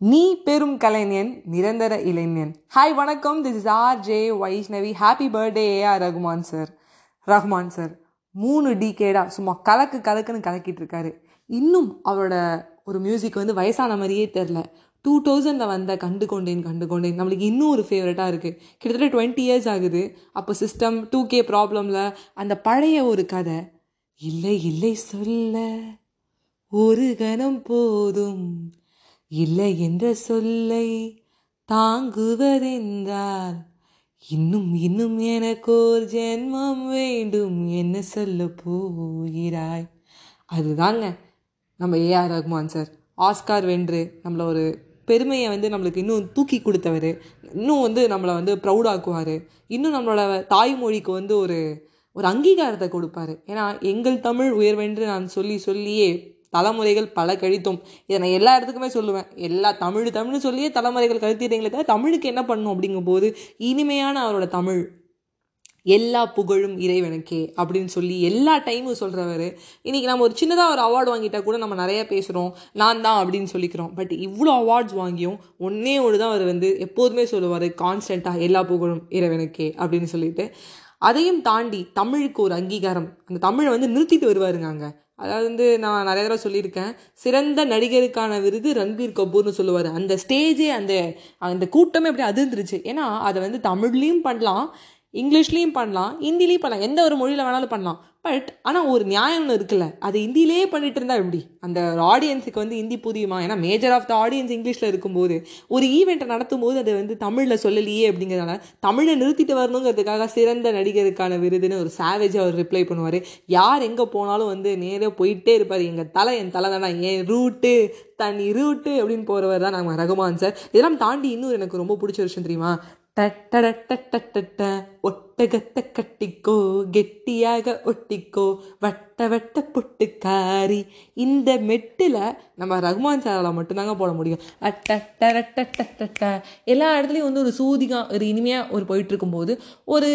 நீ பெரும் கலைஞன் நிரந்தர இளைஞன். ஹாய் வணக்கம். This is R J Vaishnavi happy birthday AR Rahman sir Rahman sir மூணு டிகேடா சும்மா கலக்கு கலக்குன்னு கலக்கிட்டு இருக்காரு. இன்னும் அவரோட ஒரு மியூசிக் வந்து வயசான மாதிரியே தெரில டூ தௌசண்டில் வந்த கண்டு கொண்டேன் கண்டு கொண்டேன் நம்மளுக்கு இன்னும் ஒரு ஃபேவரட்டாக இருக்குது கிட்டத்தட்ட டுவெண்ட்டி இயர்ஸ் ஆகுது. அப்போ சிஸ்டம் டூ கே ப்ராப்ளமில் அந்த பழைய ஒரு கதை இல்லை இல்லை சொல்ல ஒரு கணம் போதும். இல்லை என்ற சொல்லை தாங்குவதென்றால் இன்னும் இன்னும் எனக்கோர் ஜென்மம் வேண்டும் என்ன சொல்ல போகிறாய்? அதுதாங்க. நம்ம ஏஆர் ரகுமான் சார் ஆஸ்கார் வென்று நம்மளை ஒரு பெருமையை வந்து நம்மளுக்கு இன்னும் தூக்கி கொடுத்தவர். இன்னும் வந்து நம்மளை வந்து ப்ரௌடாக்குவார் இன்னும் நம்மளோட தாய்மொழிக்கு வந்து ஒரு ஒரு அங்கீகாரத்தை கொடுப்பாரு. ஏன்னா எங்கள் தமிழ் உயர்வென்று நான் சொல்லி சொல்லியே தலைமுறைகள் பல கழித்தோம். இதை நான் எல்லா இடத்துக்குமே சொல்லுவேன். எல்லா தமிழ் தமிழ்னு சொல்லியே தலைமுறைகள் கழித்திட்டீங்களே தவிர தமிழுக்கு என்ன பண்ணும் அப்படிங்கும்போது இனிமையான அவரோட தமிழ். எல்லா புகழும் இறைவனுக்கே அப்படின்னு சொல்லி எல்லா டைமும் சொல்கிறவர் இன்றைக்கி நம்ம ஒரு சின்னதாக ஒரு அவார்டு வாங்கிட்டால் கூட நம்ம நிறையா பேசுகிறோம் நான் தான் அப்படின்னு சொல்லிக்கிறோம். பட் இவ்வளோ அவார்ட்ஸ் வாங்கியும் ஒன்றே ஒன்று தான் அவர் வந்து எப்போதுமே சொல்லுவார் கான்ஸ்டண்ட்டாக எல்லா புகழும் இறைவனுக்கே அப்படின்னு சொல்லிட்டு. அதையும் தாண்டி தமிழுக்கு ஒரு அங்கீகாரம். அந்த தமிழை வந்து நிறுத்திட்டு வருவாருங்க அங்கே. அதாவது வந்து நான் நிறைய தடவை சொல்லியிருக்கேன். சிறந்த நடிகருக்கான விருது ரன்பீர் கபூர்னு சொல்லுவார். அந்த ஸ்டேஜே அந்த அந்த கூட்டமே அப்படி அதிர்ந்துருச்சு. ஏன்னா அதை வந்து தமிழ்லேயும் பண்ணலாம். இங்கிலீஷ்லேயும் பண்ணலாம் ஹிந்திலையும் பண்ணலாம் எந்த ஒரு மொழியில் வேணாலும் பண்ணலாம். பட் ஆனால் ஒரு நியாயம்னு இருக்குல்ல அது ஹிந்திலே பண்ணிட்டு இருந்தால் எப்படி? அந்த ஆடியன்ஸுக்கு வந்து ஹிந்தி புரியுமா? ஏன்னா மேஜர் ஆஃப் த ஆடியன்ஸ் இங்கிலீஷில் இருக்கும்போது ஒரு ஈவெண்ட்டை நடத்தும் போது அதை வந்து தமிழில் சொல்லலையே அப்படிங்கிறதுனால தமிழை நிறுத்திட்டு வரணுங்கிறதுக்காக சிறந்த நடிகருக்கான விருதுன்னு ஒரு சாவேஜ் அவர் ரிப்ளை பண்ணுவார். யார் எங்கே போனாலும் வந்து நேராக போயிட்டே இருப்பார். எங்கள் தலை என் தலை தானா என் ரூட்டு தனி ரூட்டு அப்படின்னு போகிறவர் தான் நாங்கள் ரகுமான் சார் இதெல்லாம் தாண்டி இன்னும் எனக்கு ரொம்ப பிடிச்ச விஷயம் தெரியுமா? டட்டடட்டட்டட்ட ஒட்டகத்தை கட்டிக்கோ கெட்டியாக ஒட்டிக்கோ வட்ட வட்ட பொட்டுக்காரி இந்த மெட்டில் நம்ம ரகுமான் சாரால் மட்டும்தாங்க போட முடியும் அட்டட்டரட்டட்ட எல்லா இடத்துலையும் வந்து ஒரு சூதிகம் ஒரு இனிமையாக ஒரு போயிட்டுருக்கும்போது ஒரு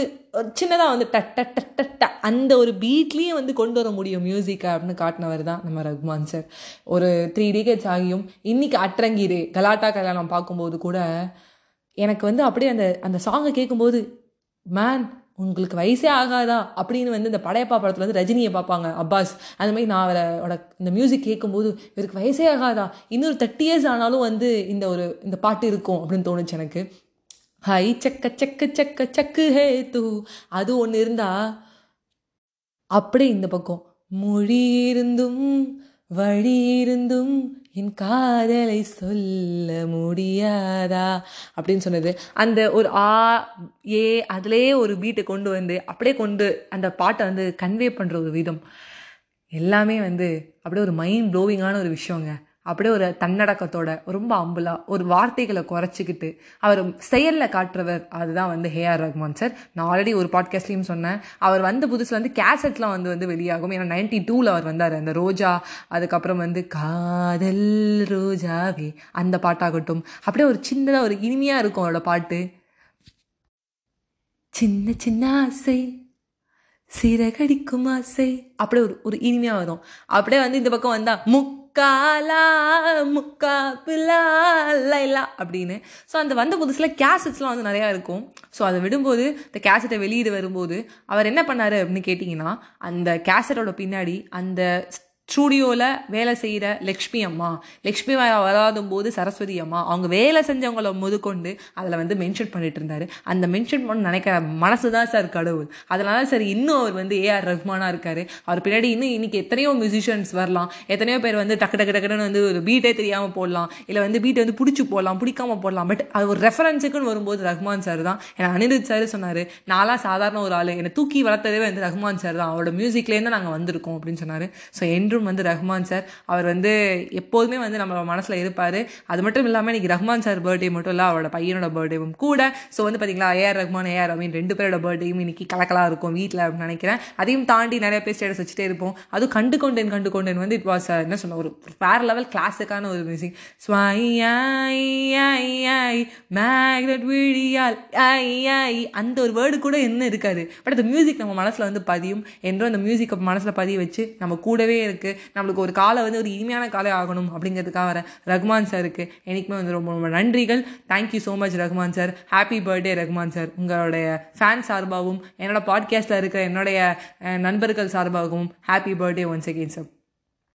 சின்னதாக வந்து டட்ட அந்த ஒரு பீட்லேயும் வந்து கொண்டு வர முடியும் மியூசிக்கை அப்படின்னு காட்டினவர் தான் நம்ம ரகுமான் சார் ஒரு த்ரீ டிகேட்ஸ் ஆகியும் இன்றைக்கி அட்ரங்கீரு கலாட்டா கல்யாணம் பார்க்கும்போது கூட எனக்கு வந்து அப்படியே அந்த அந்த சாங்கை கேட்கும்போது மேன் உங்களுக்கு வயசே ஆகாதா? அப்படின்னு வந்து இந்த படையப்பா படத்தில் வந்து ரஜினியை பார்ப்பாங்க அப்பாஸ். அந்த மாதிரி நான் அவரோட இந்த மியூசிக் கேட்கும்போது இவருக்கு வயசே ஆகாதா? இன்னொரு தேர்ட்டி இயர்ஸ் ஆனாலும் வந்து இந்த ஒரு இந்த பாட்டு இருக்கும் அப்படின்னு தோணுச்சு எனக்கு. ஹை சக்க செக்க சக்க சக்கு ஹே தூ. அது ஒன்று இருந்தா அப்படியே இந்த பக்கம் மொழி இருந்தும் வழி இருந்தும் என் காதலை சொல்ல முடியாதா? அப்படின்னு சொன்னது. அந்த ஒரு ஆ ஏ அதிலே ஒரு பீட்டை கொண்டு வந்து அப்படியே கொண்டு அந்த பாட்டை வந்து கன்வே பண்ணுற ஒரு விதம். எல்லாமே வந்து அப்படியே ஒரு மைண்ட் ப்ளோவிங்கான ஒரு விஷயங்க. அப்படியே ஒரு தன்னடக்கத்தோட ரொம்ப அம்புலா ஒரு வார்த்தைகளை குறைச்சிக்கிட்டு அவர் செயலில் காட்டுறவர் அதுதான் வந்து ஹேஆர் ரஹ்மான் சார் நான் ஆல்ரெடி ஒரு பாட்காஸ்ட்லேயும் சொன்னேன். அவர் வந்து புதுசு வந்து கேசட்லாம் வந்து வந்து வெளியாகும். ஏன்னா நைன்டி டூவில் அவர் வந்தார். அந்த ரோஜா அதுக்கப்புறம் வந்து காதல் ரோஜாவே அந்த பாட்டாகட்டும். அப்படியே ஒரு சின்னதாக ஒரு இனிமையாக இருக்கும் அவரோட பாட்டு. சின்ன சின்ன ஆசை சிறகடிக்கும் ஆசை. அப்படியே ஒரு ஒரு இனிமையாக வரும். அப்படியே வந்து இந்த பக்கம் வந்தால் முக் முக்காலா முக்கா லைலா அப்படின்னு. ஸோ அந்த வந்த புதுசில் கேசட்ஸ்லாம் வந்து நிறையா இருக்கும். ஸோ அதை விடும்போது இந்த கேசட்டை வெளியீடு வரும்போது அவர் என்ன பண்ணார் அப்படின்னு கேட்டிங்கன்னா அந்த கேசட்டோட பின்னாடி அந்த ஸ்டூடியோவில் வேலை செய்கிற லக்ஷ்மி அம்மா. லக்ஷ்மி வராதும் போது சரஸ்வதி அம்மா. அவங்க வேலை செஞ்சவங்கள முதுகொண்டு அதில் வந்து மென்ஷன் பண்ணிட்டு இருந்தார். அந்த மென்ஷன் பண்ண நினைக்கிற மனசு தான் சார் கடவுள். அதனால சார் இன்னும் அவர் வந்து ஏஆர் ரஹ்மானாக இருக்கார். அவர் பின்னாடி இன்னும் இன்றைக்கி எத்தனையோ மியூசிஷியன்ஸ் வரலாம். எத்தனையோ பேர் வந்து டக்கு டக்கு டக்குன்னு வந்து ஒரு பீட்டே தெரியாமல் போடலாம். இல்லை வந்து பீட்டை வந்து பிடிச்சி போடலாம் பிடிக்காம போடலாம். பட் அது ஒரு ரெஃபரன்ஸுக்குன்னு வரும்போது ரஹ்மான் சார் தான். ஏன்னா அனிருத் சார் சொன்னார் நான்லாம் சாதாரண ஒரு ஆள். என்னை தூக்கி வளர்த்ததே வந்து ரஹ்மான் சார் தான். அவரோட மியூசிக்லேருந்து நாங்கள் வந்திருக்கோம் அப்படின்னு சொன்னார். ஸோ என்றும் வந்து ரஹ்மான் சார் அவர் வந்து எப்போதுமே வந்து நம்ம மனசில் இருப்பார். அது மட்டும் இல்லாமல் இன்றைக்கி ரஹ்மான் சார் பர்த்டே மட்டும் இல்லை அவரோட பையனோட பர்த்டேவும் கூட. ஸோ வந்து பார்த்திங்களா ஏஆர் ரஹ்மான் ஏஆர் அமீன் ரெண்டு பேரோட பர்த்டேயும் இன்றைக்கி கலக்கலாக இருக்கும் வீட்டில் அப்படின்னு நினைக்கிறேன். அதையும் தாண்டி நிறைய பேர் ஸ்டேட்டஸ் வச்சுட்டே இருப்போம். அதுவும் கண்டு கொண்டேன் கண்டு கொண்டேன் வந்து இட் வாஸ் என்ன சொன்ன ஒரு வேறு லெவல் கிளாஸுக்கான ஒரு மியூசிக் மேக்னட் விழியால் ஐ அந்த ஒரு வேர்டு கூட என்ன இருக்காது. பட் அந்த மியூசிக் நம்ம மனசில் வந்து பதியும். என்றும் அந்த மியூசிக்கை மனசில் பதிய வச்சு நம்ம கூடவே இருக்குது இருக்குது நம்மளுக்கு ஒரு காலை வந்து ஒரு இனிமையான காலை ஆகணும் அப்படிங்கிறதுக்காக வர ரகுமான் சாருக்கு எனக்குமே வந்து ரொம்ப ரொம்ப நன்றிகள். Thank you so much Rahman sir. Happy birthday Rahman sir. உங்களுடைய ஃபேன் சார்பாகவும் என்னோட பாட்காஸ்ட்டில் இருக்கிற என்னுடைய நண்பர்கள் சார்பாகவும் happy birthday once again sir